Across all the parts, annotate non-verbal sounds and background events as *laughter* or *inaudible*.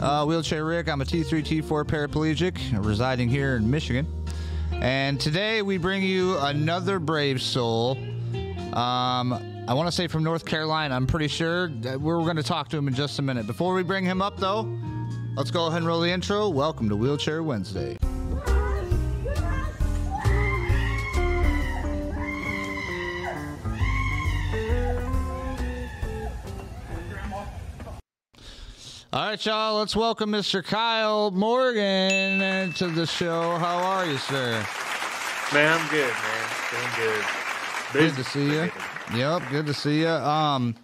Uh, Wheelchair Rick. I'm a T3, T4 paraplegic residing here in Michigan. And today we bring you another brave soul. Um, I want to say from North Carolina. I'm pretty sure we're going to talk to him in just a minute. Before we bring him up, though, let's go ahead and roll the intro. Welcome to Wheelchair Wednesday. All right, y'all. Let's welcome Mr. Kyle Morgan to the show. How are you, sir? Man, I'm good, man. Doing good. Good to see you. Yep, good to see you. Um,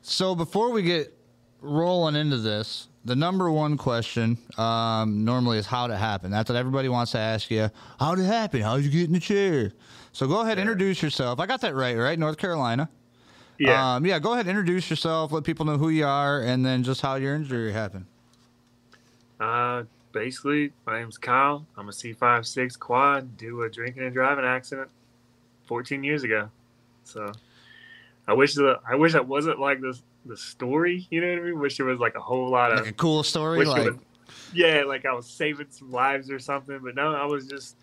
so before we get rolling into this, the number one question um, normally is how did it happen. That's what everybody wants to ask you. How did it happen? How did you get in the chair? So go ahead, introduce yourself. I got that right, right? North Carolina. Yeah. Um, yeah. Go ahead, introduce yourself. Let people know who you are, and then just how your injury happened. Uh, basically, my name's Kyle. I'm a C56 quad. Do a drinking and driving accident 14 years ago. So I wish the I wish that wasn't like this the story. You know what I mean? Wish there was like a whole lot of Like a cool story, like was- yeah, like I was saving some lives or something. But no, I was just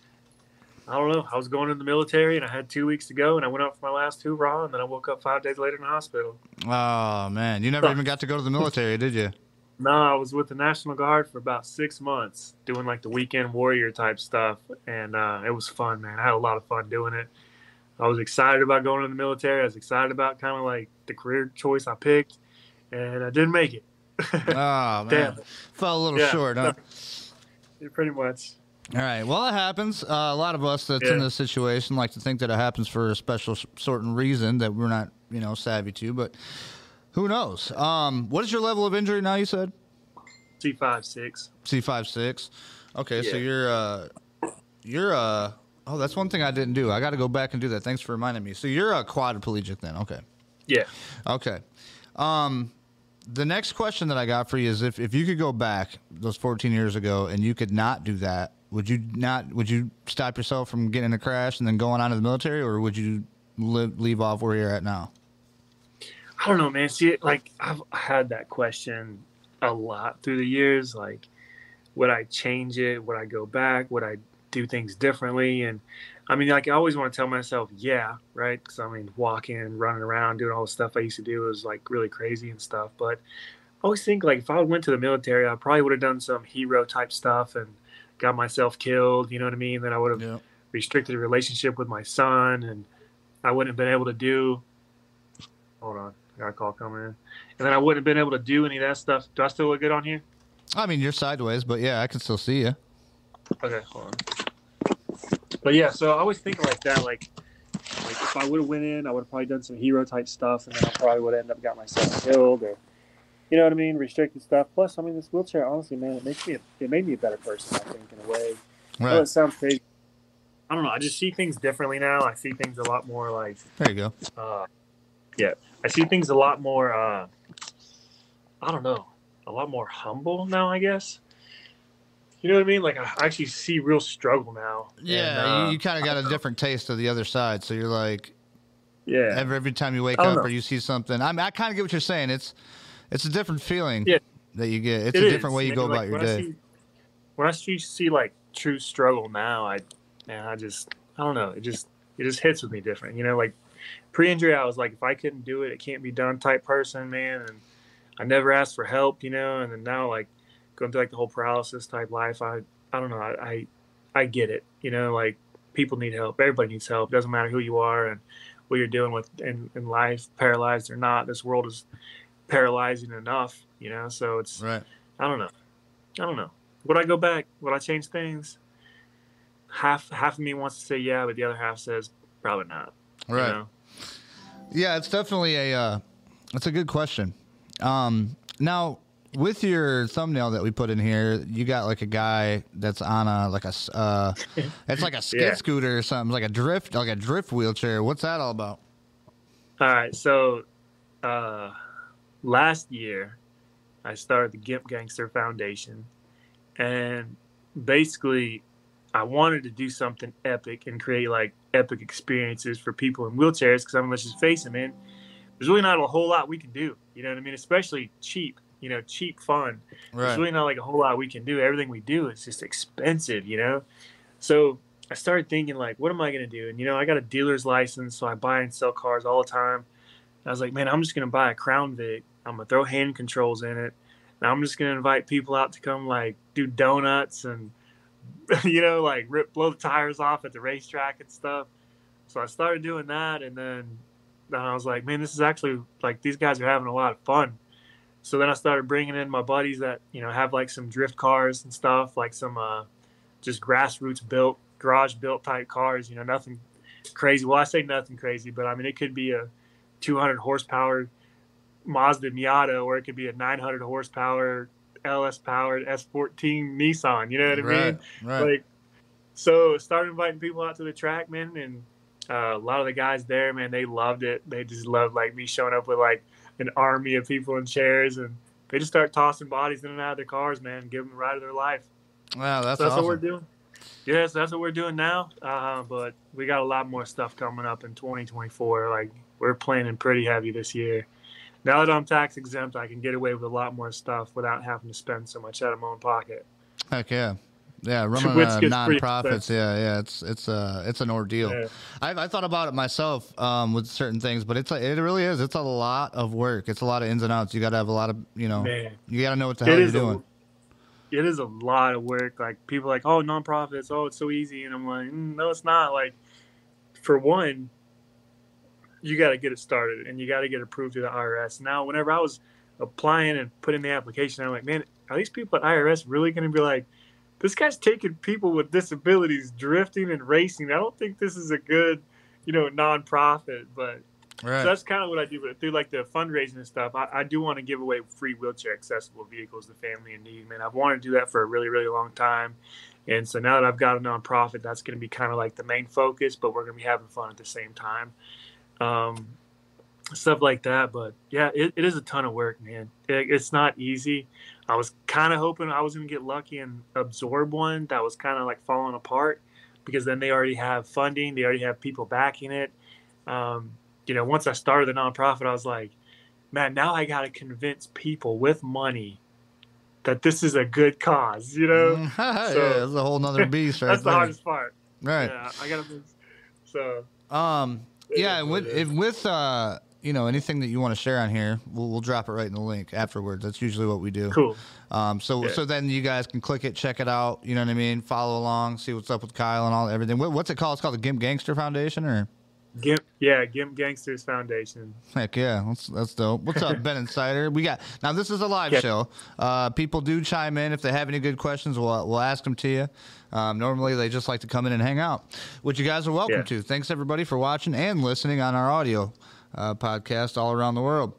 I don't know. I was going in the military and I had two weeks to go, and I went out for my last hoorah, and then I woke up five days later in the hospital. oh man, you never even got to go to the military, did you? *laughs* No, I was with the National Guard for about six months doing like the weekend warrior type stuff. And uh, it was fun, man. I had a lot of fun doing it. I was excited about going in the military. I was excited about kind of like the career choice I picked. And I didn't make it. *laughs* Oh man, Damn it. fell a little Yeah. short, huh? *laughs* Yeah, Pretty much. All right. Well, it happens. Uh, a lot of us that's in Yeah. this situation like to think that it happens for a special s- certain reason that we're not, you know, savvy to. But who knows? Um, what is your level of injury now? You said C5, 6. C five six. Okay, so you're uh, you're uh. Oh, that's one thing I didn't do. I got to go back and do that. Thanks for reminding me. So you're a quadriplegic then? Okay. Yeah. Okay. Um, the next question that I got for you is if, if you could go back those 14 years ago and you could not do that, would you not, would you stop yourself from getting in a crash and then going on to the military or would you live, leave off where you're at now? I don't know, man. See, like I've had that question a lot through the years. Like, would I change it? Would I go back? Would I do things differently? And I mean, like I always want to tell myself, yeah, right? Because I mean, walking, running around, doing all the stuff I used to do was like really crazy and stuff. But I always think like if I went to the military, I probably would have done some hero type stuff and got myself killed. You know what I mean? Then I would have Yeah. restricted a relationship with my son and I wouldn't have been able to do hold on, I got a call coming in. And then I wouldn't have been able to do any of that stuff. Do I still look good on here? I mean, you're sideways, but yeah, I can still see you. Okay, hold on. But yeah, so I always think like that, like like if I would have went in, I would have probably done some hero type stuff and then I probably would have ended up got myself killed or you know what I mean, restricted stuff. Plus, I mean, this wheelchair, honestly, man, it makes me a, it made me a better person. I think in a way. I know it sounds crazy. I don't know. I just see things differently now. I see things a lot more like There you go. uh, yeah, I see things a lot more. Uh, I don't know, a lot more humble now. I guess. You know what I mean? Like I actually see real struggle now. Yeah, And, uh, you, you kind of got a different taste of the other side. So you're like, yeah, every, every time you wake up know. or you see something, I mean, I kind of get what you're saying. It's, it's a different feeling Yeah. that you get. It's It a is. different way you go like, about your when I day. see- when I see, see like true struggle now, I man, I just I don't know. It just it just hits with me different. You know, like pre-injury, I was like, if I couldn't do it, it can't be done type person, man. And I never asked for help, you know. And then now, like going through like the whole paralysis type life, I I don't know. I I, I get it. You know, like people need help. Everybody needs help. doesn't matter who you are and what you're dealing with in, in life, paralyzed or not. This world is paralyzing enough, you know. So it's Right. I don't know. I don't know. Would I go back? Would I change things? Half half of me wants to say yeah, but the other half says probably not. you Right. know? Yeah, it's definitely a. Uh, it's a good question. Um, now, with your thumbnail that we put in here, you got like a guy that's on a like a Uh, *laughs* it's like a skid Yeah. scooter or something, like a drift, like a drift wheelchair. What's that all about? All right, so uh, last year I started the Gimp Gangster Foundation, and basically I wanted to do something epic and create like epic experiences for people in wheelchairs. Because I mean, let's just face it, man. There's really not a whole lot we can do. You know what I mean? Especially cheap. you know, cheap fun. Right. There's really not like a whole lot we can do. Everything we do is just expensive, you know. So I started thinking like, what am I gonna do? And you know, I got a dealer's license, so I buy and sell cars all the time. And I was like, man, I'm just gonna buy a Crown Vic. I'm gonna throw hand controls in it, and I'm just gonna invite people out to come like do donuts and *laughs* you know like rip blow the tires off at the racetrack and stuff. So I started doing that, and then then I was like, man, this is actually like these guys are having a lot of fun. So then I started bringing in my buddies that you know have like some drift cars and stuff, like some uh, just grassroots built, garage built type cars. You know, nothing crazy. Well, I say nothing crazy, but I mean it could be a 200 horsepower Mazda Miata, or it could be a 900 horsepower LS powered S14 Nissan. You know what I right. mean? Right. Like, so started inviting people out to the track, man, and uh, a lot of the guys there, man, they loved it. They just loved like me showing up with like an army of people in chairs, and they just start tossing bodies in and out of their cars, man, give them the ride of their life. wow, that's, So that's awesome. what we're doing. Yes, that's what we're doing now. Uh, but we got a lot more stuff coming up in 2024. Like we're planning pretty heavy this year. Now that I'm tax exempt, I can get away with a lot more stuff without having to spend so much out of my own pocket. Heck yeah. Yeah, running Which gets non-profits. Yeah, yeah, it's it's uh it's an ordeal. Yeah. I, I thought about it myself um, with certain things, but it's a, it really is. It's a lot of work. It's a lot of ins and outs. You got to have a lot of you know. Man. You got to know what the It hell you're is a- doing. it is a lot of work. Like people are like, oh, nonprofits, oh, it's so easy, and I'm like, mm, no, it's not. Like, for one, you got to get it started, and you got to get approved to the IRS. Now, whenever I was applying and putting the application, I'm like, man, are these people at IRS really going to be like, this guy's taking people with disabilities drifting and racing? I don't think this is a good, you know, nonprofit, but Right. so that's kind of what I do. But through like the fundraising and stuff, I, I do want to give away free wheelchair accessible vehicles to family in need. Man, I've wanted to do that for a really, really long time. And so now that I've got a nonprofit, that's going to be kind of like the main focus, but we're going to be having fun at the same time. Um, stuff like that. But yeah, it, it is a ton of work, man. It, it's not easy. I was kind of hoping I was going to get lucky and absorb one that was kind of like falling apart because then they already have funding, they already have people backing it. Um, you know, once I started the nonprofit, I was like, man, now I got to convince people with money that this is a good cause, you know? Mm, *laughs* yeah, so- that's a whole nother beast, *laughs* right That's the there. hardest part. Right. Yeah, I got to. So, Um. Yeah. With if, with uh you know anything that you want to share on here, we'll we'll drop it right in the link afterwards. That's usually what we do. cool. Um, so Yeah. so then you guys can click it, check it out. You know what I mean? Follow along, see what's up with Kyle and all everything. What, what's it called? It's called the Gimp Gangster Foundation, or yeah, Gimp Gangsters Foundation. heck yeah, that's that's dope. What's up, *laughs* Ben Insider? We got now. This is a live Yeah. show. Uh, people do chime in if they have any good questions. We'll we'll ask them to you. Um, normally they just like to come in and hang out, which you guys are welcome Yeah. to. Thanks everybody for watching and listening on our audio uh, podcast all around the world.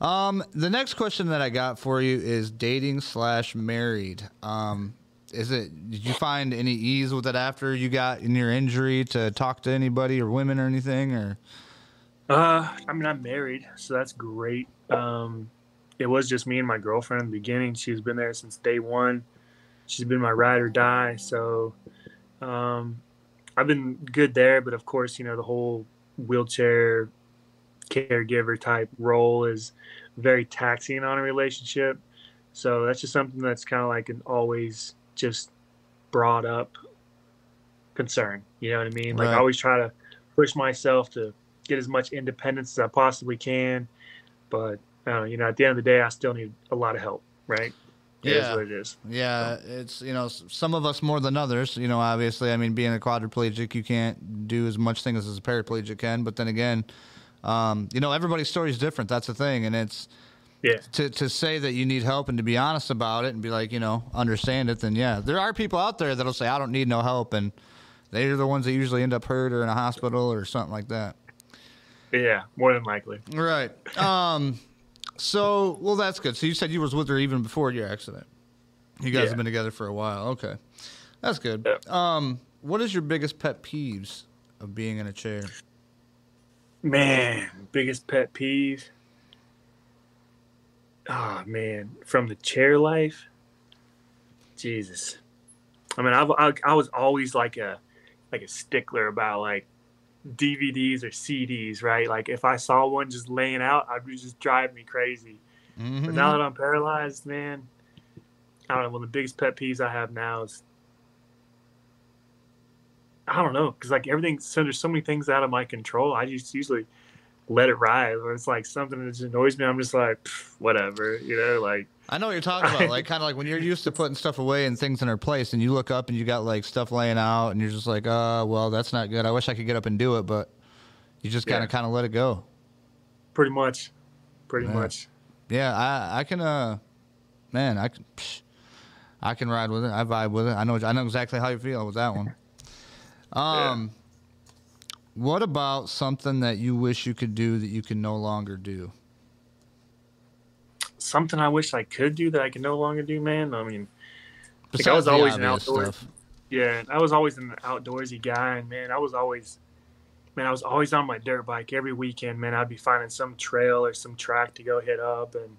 Um, the next question that I got for you is dating slash married. Um, is it? Did you find any ease with it after you got in your injury to talk to anybody or women or anything? Or Uh, I mean, I'm married, so that's great. Um, it was just me and my girlfriend in the beginning. She's been there since day one. She's been my ride or die. So, um, I've been good there. But of course, you know, the whole wheelchair caregiver type role is very taxing on a relationship. So that's just something that's kind of like an always just brought up concern. You know what I mean? Like I always try to push myself to get as much independence as I possibly can. But uh, you know, at the end of the day, I still need a lot of help. Right? It is Yeah. what it is. Yeah, it's you know some of us more than others. You know, obviously, I mean, being a quadriplegic, you can't do as much things as a paraplegic can. But then again, um, you know, everybody's story is different. That's the thing, and it's Yeah. to to say that you need help and to be honest about it and be like, you know, understand it. Then yeah, there are people out there that'll say, I don't need no help, and they're the ones that usually end up hurt or in a hospital or something like that. Yeah. More than likely. Right. Um. So, well, that's good. So you said you was with her even before your accident. You guys Yeah. have been together for a while. Okay, that's good. Yeah. Um, what is your biggest pet peeves of being in a chair? Man, biggest pet peeve. Oh man, from the chair life. Jesus, I mean, I've, I I was always like a like a stickler about like DVDs or CDs, right? Like if I saw one just laying out, I'd just drive me crazy. Mm-hmm. But now that I'm paralyzed, man, I don't know. One of the biggest pet peeves I have now is I don't know because like everything. So there's so many things out of my control. I just usually let it ride. Or it's like something that just annoys me. I'm just like whatever, you know, like. I know what you're talking about. Like kind of like when you're *laughs* used to putting stuff away and things in their place, and you look up and you got like stuff laying out, and you're just like, uh, well, that's not good. I wish I could get up and do it, but you just gotta Yeah. kind of let it go. Pretty much, pretty Yeah. much. Yeah, I I can uh, man, I can, psh, I can ride with it. I vibe with it. I know I know exactly how you feel with that one. *laughs* Um, what about something that you wish you could do that you can no longer do? Something I wish I could do that I can no longer do, man. I mean, Besides I was always an obvious outdoor- Yeah, I was always an outdoorsy guy, and man, I was always, man, I was always on my dirt bike every weekend. Man, I'd be finding some trail or some track to go hit up, and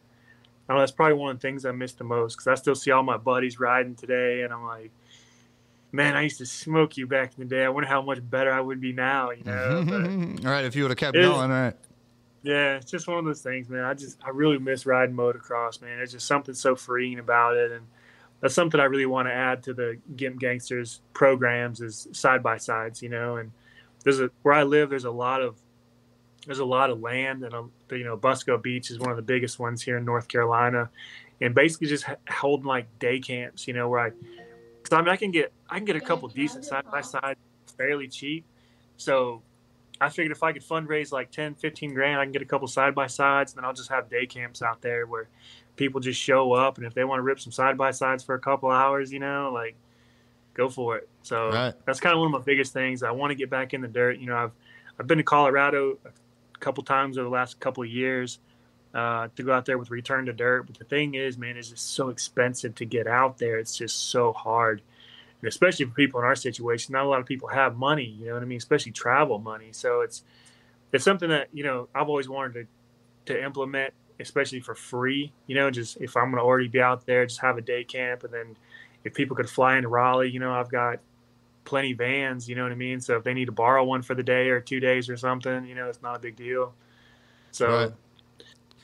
I know that's probably one of the things I miss the most because I still see all my buddies riding today, and I'm like, man, I used to smoke you back in the day. I wonder how much better I would be now, you know? *laughs* All right, if you would have kept going, all right. yeah, it's just one of those things, man. I just I really miss riding motocross, man. There's just something so freeing about it, and that's something I really want to add to the Gimp Gangsters programs is side by sides, you know. And there's a where I live, there's a lot of there's a lot of land, and a, you know, Busco Beach is one of the biggest ones here in North Carolina, and basically just holding like day camps, you know, where I, cause I mean, I can get I can get a couple decent side by side fairly cheap, so I figured if I could fundraise like 10, 15 grand, I can get a couple side by sides, and then I'll just have day camps out there where people just show up, and if they want to rip some side by sides for a couple hours, you know, like go for it. So Right. that's kind of one of my biggest things. I want to get back in the dirt. You know, I've I've been to Colorado a couple times over the last couple of years uh, to go out there with Return to Dirt, but the thing is, man, it's just so expensive to get out there. It's just so hard and especially for people in our situation, not a lot of people have money. You know what I mean? Especially travel money. So it's it's something that you know I've always wanted to to implement, especially for free. You know, just if I'm going to already be out there, just have a day camp, and then if people could fly into Raleigh, you know, I've got plenty vans. You know what I mean? So if they need to borrow one for the day or two days or something, you know, it's not a big deal. So. Right.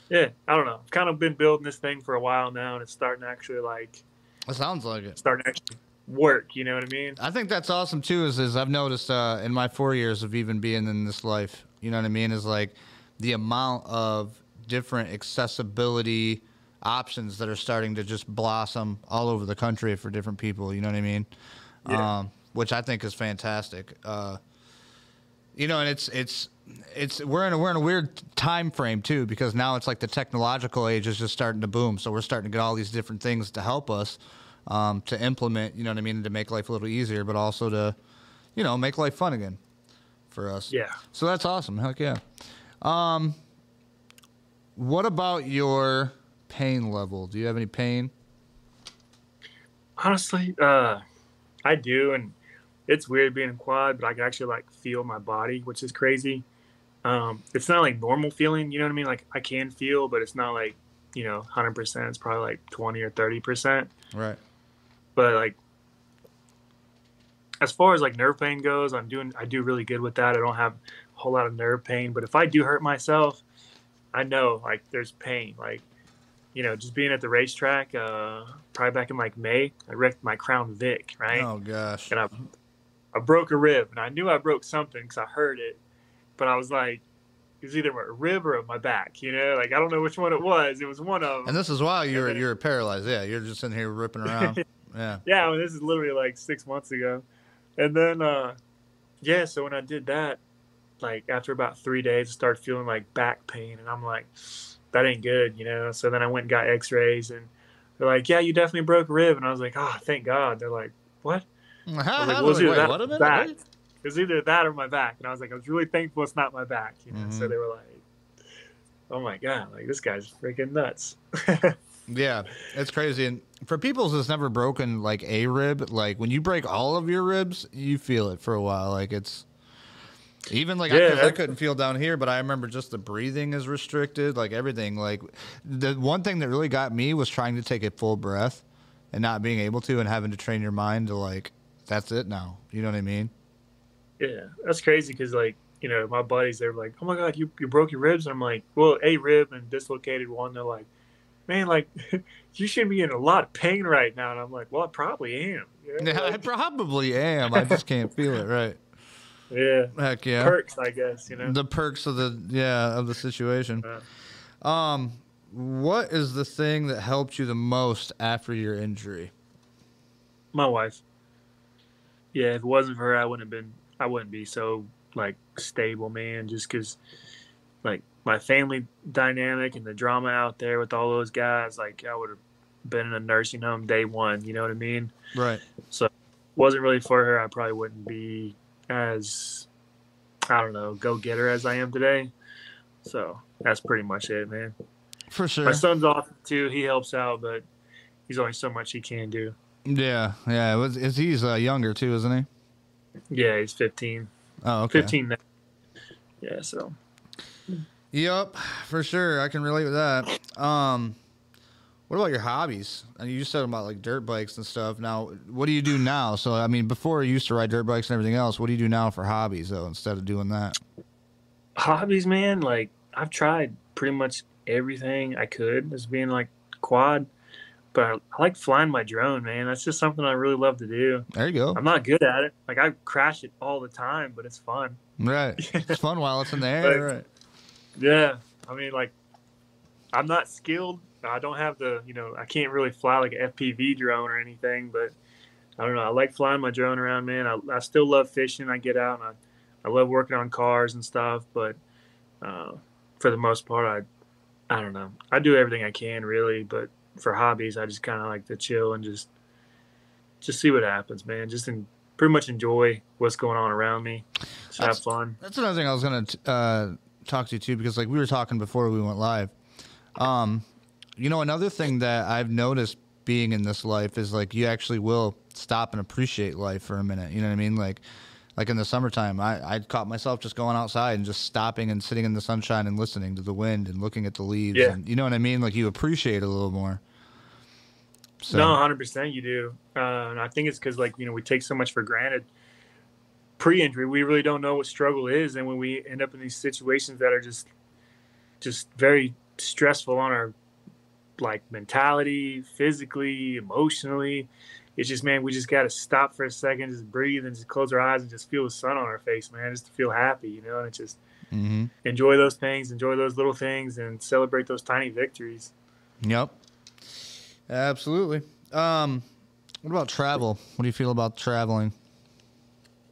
Yeah, I don't know. I've kind of been building this thing for a while now, and it's starting to actually like It sounds like it. starting to actually work. You know what I mean? I think that's awesome too. Is is I've noticed uh, in my four years of even being in this life, you know what I mean? Is like the amount of different accessibility options that are starting to just blossom all over the country for different people. You know what I mean? Yeah. Um, which I think is fantastic. Uh, you know, and it's it's it's we're in a we're in a weird time frame too because now it's like the technological age is just starting to boom. So we're starting to get all these different things to help us um, to implement. You know what I mean? To make life a little easier, but also to you know make life fun again for us. Yeah. So that's awesome. Heck yeah. Um, what about your pain level? Do you have any pain? Honestly, uh, I do, and it's weird being in quad, but I can actually like feel my body, which is crazy. Um, it's not like normal feeling, you know what I mean? Like I can feel, but it's not like you know, hundred percent. It's probably like twenty or thirty percent. Right. But like, as far as like nerve pain goes, I'm doing, I do really good with that. I don't have a whole lot of nerve pain, but if I do hurt myself, I know like there's pain. Like, you know, just being at the racetrack, uh, probably back in like May, I wrecked my Crown Vic, right? Oh gosh. and I, I broke a rib, and I knew I broke something because I heard it, but I was like, it was either a rib or my back, you know, like I don't know which one it was. It was one of them. And this is why you're you're paralyzed. Yeah, you're just in here ripping around. *laughs* yeah. yeah, I mean, this is literally like six months ago, and then uh, yeah, so when I did that, like after about three days, I started feeling like back pain, and I'm like, that ain't good, you know. So then I went and got X-rays, and they're like, yeah, you definitely broke a rib, and I was like, oh, thank God. They're like, what? I was like, *laughs* well, it's either Wait, that what a minute? back. Wait. It was either that or my back, and I was like, I was really thankful it's not my back, you know. So Mhm. they were like, oh my God, like this guy's freaking nuts. *laughs* Yeah, it's crazy. And for people who's never broken like a rib, like when you break all of your ribs, you feel it for a while. Like it's even like I, I couldn't feel down here, but I remember just the breathing is restricted, like everything. Like the one thing that really got me was trying to take a full breath and not being able to, and having to train your mind to like, that's it now. You know what I mean? Yeah, that's crazy because like you know my buddies they're like, oh my god, you you broke your ribs, and I'm like, well, a rib and dislocated one. They're like, man, like *laughs* you should be in a lot of pain right now. And I'm like, well, I probably am. Know? *laughs* Yeah, I probably am. I just can't feel it. Right. *laughs* yeah. Heck yeah. Perks, I guess. You know. the perks of the yeah of the situation. Um, what is the thing that helped you the most after your injury? my wife. Yeah, if it wasn't for her, I wouldn't have been. I wouldn't be so like stable, man. Just because, like, my family dynamic and the drama out there with all those guys, like, I would have been in a nursing home day one. You know what I mean? Right. So wasn't really for her. I probably wouldn't be as, I don't know, go getter as I am today. So that's pretty much it, man. For sure. My son's off too. He helps out, but he's only so much he can do. Yeah, yeah. It was is he's uh, younger too, isn't he? Yeah, he's 15. Oh, okay. 15 now. Yeah, so Yep, for sure. I can relate with that. Um, what about your hobbies? And you said about like dirt bikes and stuff. Now, what do you do now? So, I mean, before you used to ride dirt bikes and everything else, what do you do now for hobbies though? Instead of doing that, hobbies, man, like I've tried pretty much everything I could as being like quad, but I, like flying my drone, man. That's just something I really love to do. there you go. I'm not good at it. Like I crash it all the time, but it's fun. Right, *laughs* it's fun while it's in the air. Like- right. Yeah, I mean, like I'm not skilled. I don't have the, you know, I can't really fly like an FPV drone or anything, but I don't know. I like flying my drone around, man. I, I still love fishing. I get out and I, I love working on cars and stuff, but uh, for the most part, I, I don't know. I do everything I can really, but for hobbies, I just kind of like to chill and just, just see what happens, man. Just in, pretty much enjoy what's going on around me. Just have That's- fun. That's another thing I was gonna t- uh, talk to you too, because like we were talking before we went live. Um, you know, another thing that I've noticed being in this life is like you actually will stop and appreciate life for a minute. You know what I mean? Like, like in the summertime, I I caught myself just going outside and just stopping and sitting in the sunshine and listening to the wind and looking at the leaves. Yeah. And, you know what I mean? Like you appreciate it a little more. So, No, hundred percent, you do. Uh, and I think it's because like you know we take so much for granted. Pre-injury, we really don't know what struggle is, and when we end up in these situations that are just, just very stressful on our, like mentality, physically, emotionally, it's just man, we just got to stop for a second, just breathe, and just close our eyes and just feel the sun on our face, man, just to feel happy, you know, and it's just hmm enjoy those things, enjoy those little things, and celebrate those tiny victories. Yep. Absolutely. Um, what about travel? What do you feel about traveling?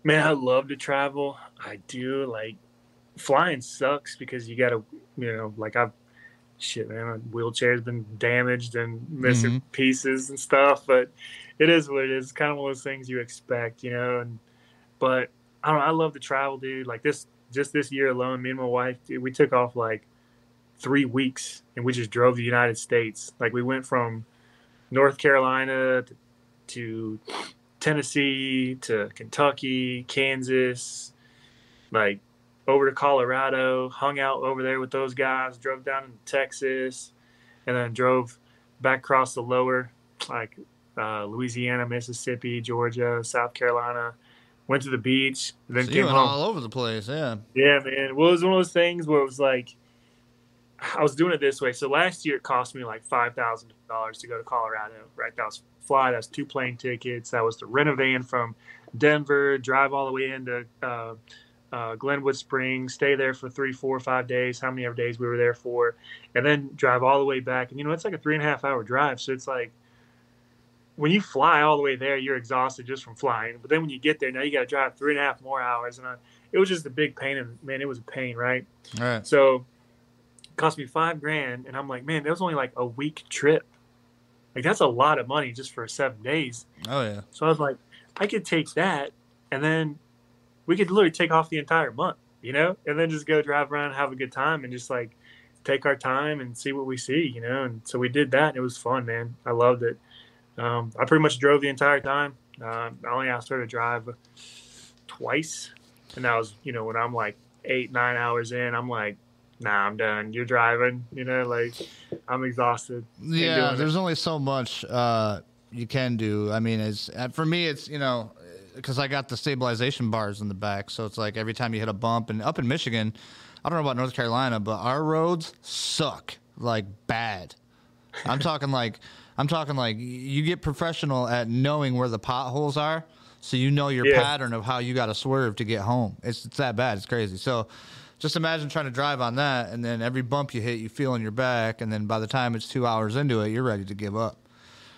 Man, I love to travel. I do. Like flying sucks because you gotta, you know, like I've shit, man. My wheelchair's been damaged and missing pieces and stuff, but it is what it is. It's kind of one of those things you expect, you know. And but I don't. know, I love to travel, dude. Like this, just this year alone, me and my wife, dude, we took off like three weeks and we just drove the United States. Like we went from North Carolina to, Tennessee to Kentucky, Kansas, like over to Colorado, hung out over there with those guys, drove down to Texas, and then drove back across the lower, like uh, Louisiana, Mississippi, Georgia, South Carolina. Went to the beach, then So came home. all over the place, yeah. Yeah, man. Well, it was one of those things where it was like, I was doing it this way. So last year it cost me like five thousand dollars to go to Colorado. Right, that was fly. That was two plane tickets. That was to rent a van from Denver, drive all the way into uh, uh, Glenwood Springs, stay there for three, four, five days. How many ever days we were there for, and then drive all the way back. And you know, it's like a three and a half hour drive. So it's like when you fly all the way there, you're exhausted just from flying. But then when you get there, now you got to drive three and a half more hours, and I, it was just a big pain. And man, it was a pain, right? All right. So cost me five grand, and I'm like, man, that was only like a week trip. Like that's a lot of money just for seven days. Oh yeah. So I was like, I could take that, and then we could literally take off the entire month, you know, and then just go drive around, have a good time, and just like take our time and see what we see, you know. And so we did that, and it was fun, man. I loved it. Um, I pretty much drove the entire time. Uh, I only asked her to drive twice, and that was, you know, when I'm like eight, nine hours in, I'm like, nah, I'm done. You're driving, you know, like I'm exhausted. Yeah, it. there's only so much uh, you can do. I mean, it's uh, for me, it's you know, because I got the stabilization bars in the back, so it's like every time you hit a bump. And up in Michigan, I don't know about North Carolina, but our roads suck like bad. I'm talking like I'm talking like you get professional at knowing where the potholes are, so you know your Yeah. pattern of how you got to swerve to get home. It's it's that bad. It's crazy. So. Just imagine trying to drive on that, and then every bump you hit, you feel in your back, and then by the time it's two hours into it, you're ready to give up.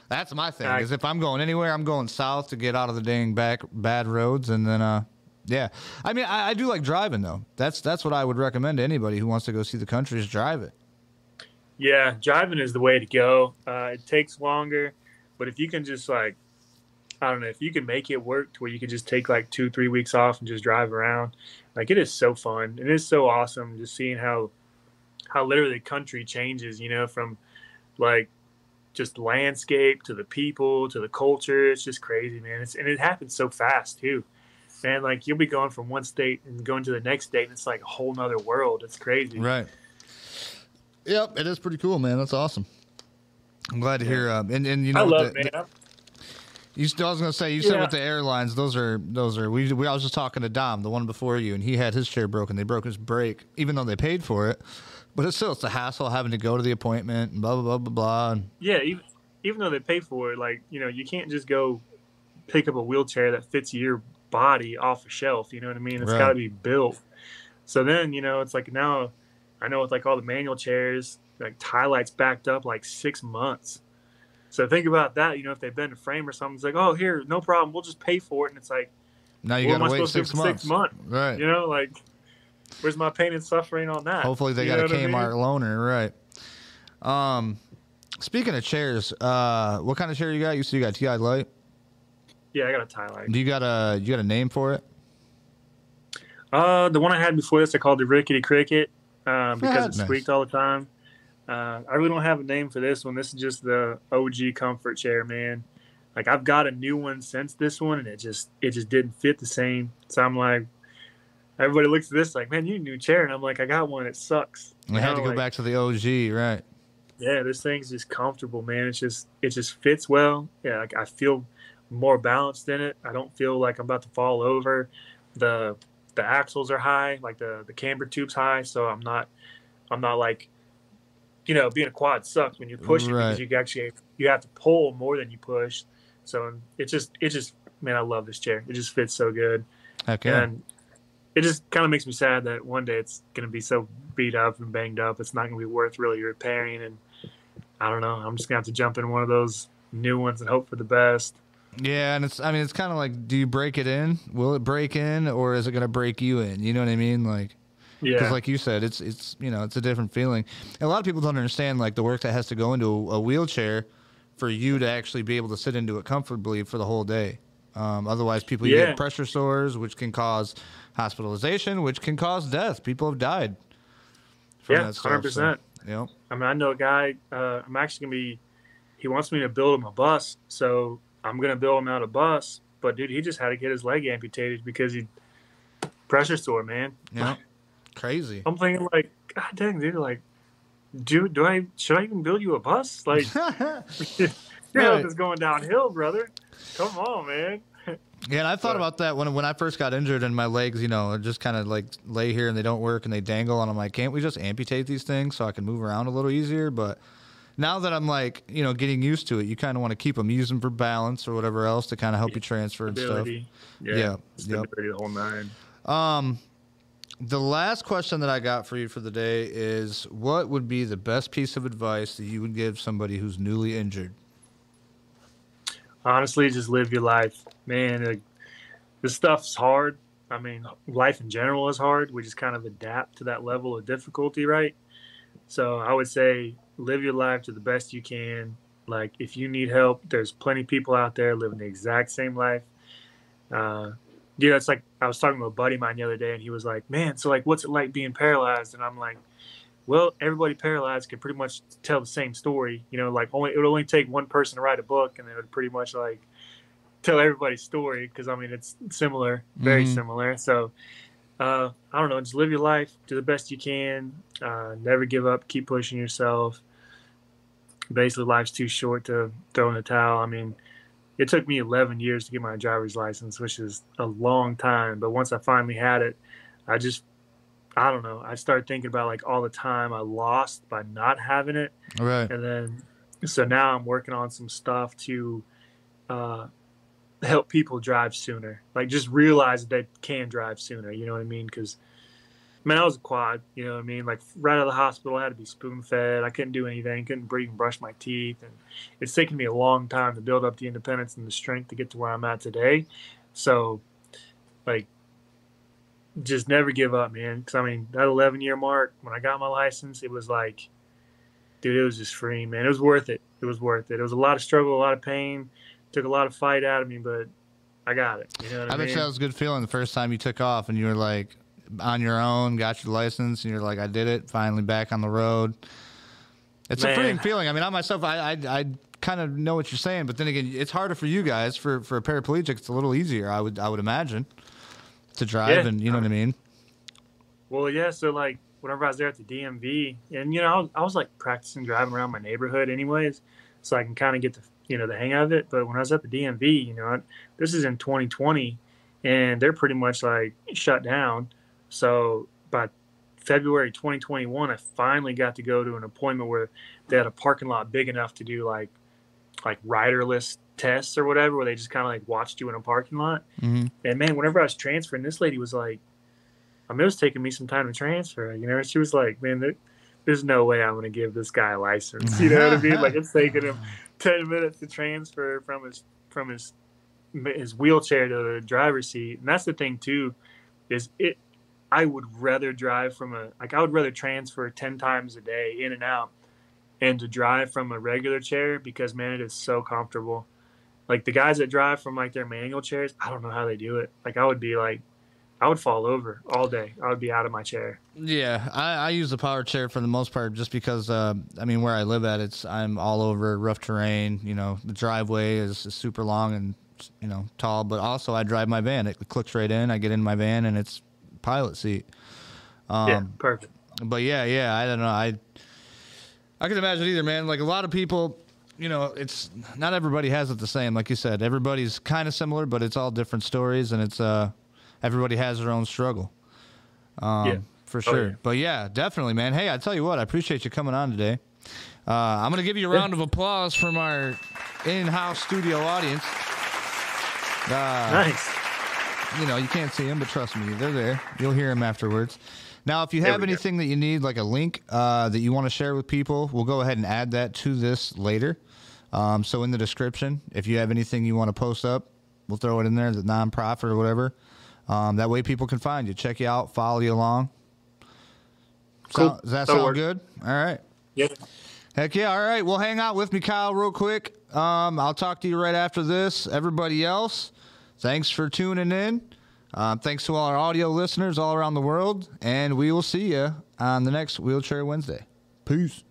That's my thing. I- Is if I'm going anywhere, I'm going south to get out of the dang back bad roads, and then uh, yeah. I mean, I, I do like driving though. That's that's what I would recommend to anybody who wants to go see the country is drive it. Yeah, driving is the way to go. Uh, it takes longer, but if you can just like, I don't know, if you can make it work to where you can just take like two, three weeks off and just drive around, like it is so fun. And It is so awesome just seeing how, how literally the country changes. You know, from like just landscape to the people to the culture. It's just crazy, man. It's and it happens so fast too. Man, like you'll be going from one state and going to the next state, and it's like a whole nother world. It's crazy. Right. Yep, it is pretty cool, man. That's awesome. I'm glad to hear. Uh, and and you know, I love, the- it, man. You still, I was gonna say, you said Yeah. with the airlines, those are those are. We, we I was just talking to Dom, the one before you, and he had his chair broken. They broke his brake, even though they paid for it. But it's still it's a hassle having to go to the appointment and blah blah blah blah blah. And Yeah, even even though they pay for it, like you know, you can't just go pick up a wheelchair that fits your body off a shelf. You know what I mean? It's Right. got to be built. So then you know, it's like now I know with like all the manual chairs, like TiLites backed up like six months. So think about that. You know, if they bend a frame or something, it's like, oh, here, no problem, we'll just pay for it, and it's like, now you am gotta wait to six months. six months? Right. You know, like, where's my pain and suffering on that? Hopefully they You got a what I mean? Kmart loaner, right? Um, speaking of chairs, uh, what kind of chair you got? You said you got Ti Light. Yeah, I got a TiLite. Do you got a you got a name for it? Uh, the one I had before this, I called the Rickety Cricket um, because it Nice. squeaked all the time. Uh, I really don't have a name for this one. This is just the OG comfort chair, man. Like I've got a new one since this one, and it just it just didn't fit the same. So I'm like, everybody looks at this like, man, you need a new chair, and I'm like, I got one. It sucks. I had to go like, back to the OG, right? yeah, this thing's just comfortable, man. It's just it just fits well. Yeah, like I feel more balanced in it. I don't feel like I'm about to fall over. The the axles are high, like the the camber tube's high, so I'm not I'm not like you know, being a quad sucks when you're pushing Right. because you actually you have to pull more than you push. So it just it just man, I love this chair. It just fits so good. Yeah. And it just kind of makes me sad that one day it's going to be so beat up and banged up. It's not going to be worth really repairing. And I don't know. I'm just going to have to jump in one of those new ones and hope for the best. Yeah, and it's I mean it's kind of like do you break it in? Will it break in or is it going to break you in? You know what I mean? Like Yeah. cuz like you said it's it's you know, it's a different feeling. And a lot of people don't understand like the work that has to go into a, a wheelchair for you to actually be able to sit into it comfortably for the whole day. Um, otherwise people Yeah. get pressure sores which can cause hospitalization, which can cause death. People have died. yeah, 100%. you know? I mean, I know a guy, uh, I'm actually going to be, he wants me to build him a bus. So I'm going to build him out a bus. But dude, he just had to get his leg amputated because he pressure sore, man. Know? Crazy. I'm thinking like, God dang, dude, like, do do I should I even build you a bus? Like, *laughs* *laughs* your Right. health is going downhill, brother. Come on, man. Yeah, and I thought But- about that when when I first got injured and my legs, you know, just kind of like lay here and they don't work and they dangle and I'm like, can't we just amputate these things so I can move around a little easier? But now that I'm like, you know, getting used to it, you kind of want to keep them using for balance or whatever else to kind of help you transfer and stuff. Yeah. Yeah, yep. The whole nine. Um, the last question that I got for you for the day is, what would be the best piece of advice that you would give somebody who's newly injured? Honestly, just live your life, man. Like, this stuff's hard. I mean, life in general is hard. We just kind of adapt to that level of difficulty, right? So I would say live your life to the best you can. Like if you need help, there's plenty of people out there living the exact same life. Uh, yeah, it's like I was talking to a buddy of mine the other day, and he was like, "Man, so like, what's it like being paralyzed?" And I'm like, "Well, everybody paralyzed can pretty much tell the same story. You know, like only it would only take one person to write a book, and it would pretty much like tell everybody's story because I mean it's similar, very Mhm. similar. So uh, I don't know, just live your life, do the best you can, uh, never give up, keep pushing yourself. Basically, life's too short to throw in the towel. I mean, it took me 11 years to get my driver's license, which is a long time. But once I finally had it, I just, I don't know, I started thinking about like all the time I lost by not having it Right. and then so now I'm working on some stuff to uh, help people drive sooner. Like just realize that they can drive sooner. You know what I mean? Because man, I was a quad. You know what I mean? Like right out of the hospital, I had to be spoon fed. I couldn't do anything. Couldn't breathe and brush my teeth. And it's taken me a long time to build up the independence and the strength to get to where I'm at today. So, like, just never give up, man. Because I mean, that 11 year mark when I got my license, it was like, dude, it was just free, man. It was worth it. It was worth it. It was a lot of struggle, a lot of pain. Took a lot of fight out of me, but I got it. You know what I, I mean? bet you that was a good feeling the first time you took off and you were like on your own, got your license, and you're like, I did it, finally back on the road. It's Man. a freeing feeling. I mean, I myself, I, I, I kind of know what you're saying, but then again, it's harder for you guys. For for a paraplegic, it's a little easier. I would I would imagine to drive, Yeah. and you know what I mean. Well, yeah. So like, whenever I was there at the DMV, and you know, I was, I was like practicing driving around my neighborhood, anyways, so I can kind of get the you know the hang of it. But when I was at the DMV, you know, this is in 2020, and they're pretty much like shut down. So by February 2021, I finally got to go to an appointment where they had a parking lot big enough to do like like riderless tests or whatever, where they just kind of like watched you in a parking lot. hmm And man, whenever I was transferring, this lady was like, I mean, it was taking me some time to transfer. You know, she was like, man, there, there's no way I'm going to give this guy a license. You know what I mean? Like it's taking him *laughs* 10 minutes to transfer from his, from his, his wheelchair to the driver's seat. And that's the thing too, is it, I would rather drive from a, like I would rather transfer 10 times a day in and out and to drive from a regular chair because man, it is so comfortable like the guys that drive from like their manual chairs, I don't know how they do it. Like I would be like, I would fall over all day. I would be out of my chair. Yeah, I, I use the power chair for the most part, just because uh, I mean, where I live at, it's I'm all over rough terrain. You know, the driveway is, is super long and you know tall, but also I drive my van. It clicks right in. I get in my van and it's pilot seat. Um, yeah, perfect. but yeah, yeah, I don't know. I I can imagine either, man. Like a lot of people, you know, it's not everybody has it the same. Like you said, everybody's kind of similar, but it's all different stories, and it's uh, everybody has their own struggle. Um, Yeah. for Oh, sure. yeah. But yeah, definitely, man. Hey, I tell you what, I appreciate you coming on today. Uh, I'm gonna give you a round of applause from our in-house studio audience. Uh, Nice. You know, you can't see them, but trust me, they're there. You'll hear them afterwards. Now, if you have we go. anything that you need, like a link uh, that you want to share with people, we'll go ahead and add that to this later. Um, so in the description, if you have anything you want to post up, we'll throw it in there, the nonprofit or whatever. Um, that way, people can find you, check you out, follow you along. Cool. Sound- does that That'll sound good? All right. Yeah. Heck yeah. All right. Well, hang out with me, Kyle, real quick. Um, I'll talk to you right after this. Everybody else, thanks for tuning in. Um, thanks to all our audio listeners all around the world. And we will see you on the next Wheelchair Wednesday. Peace.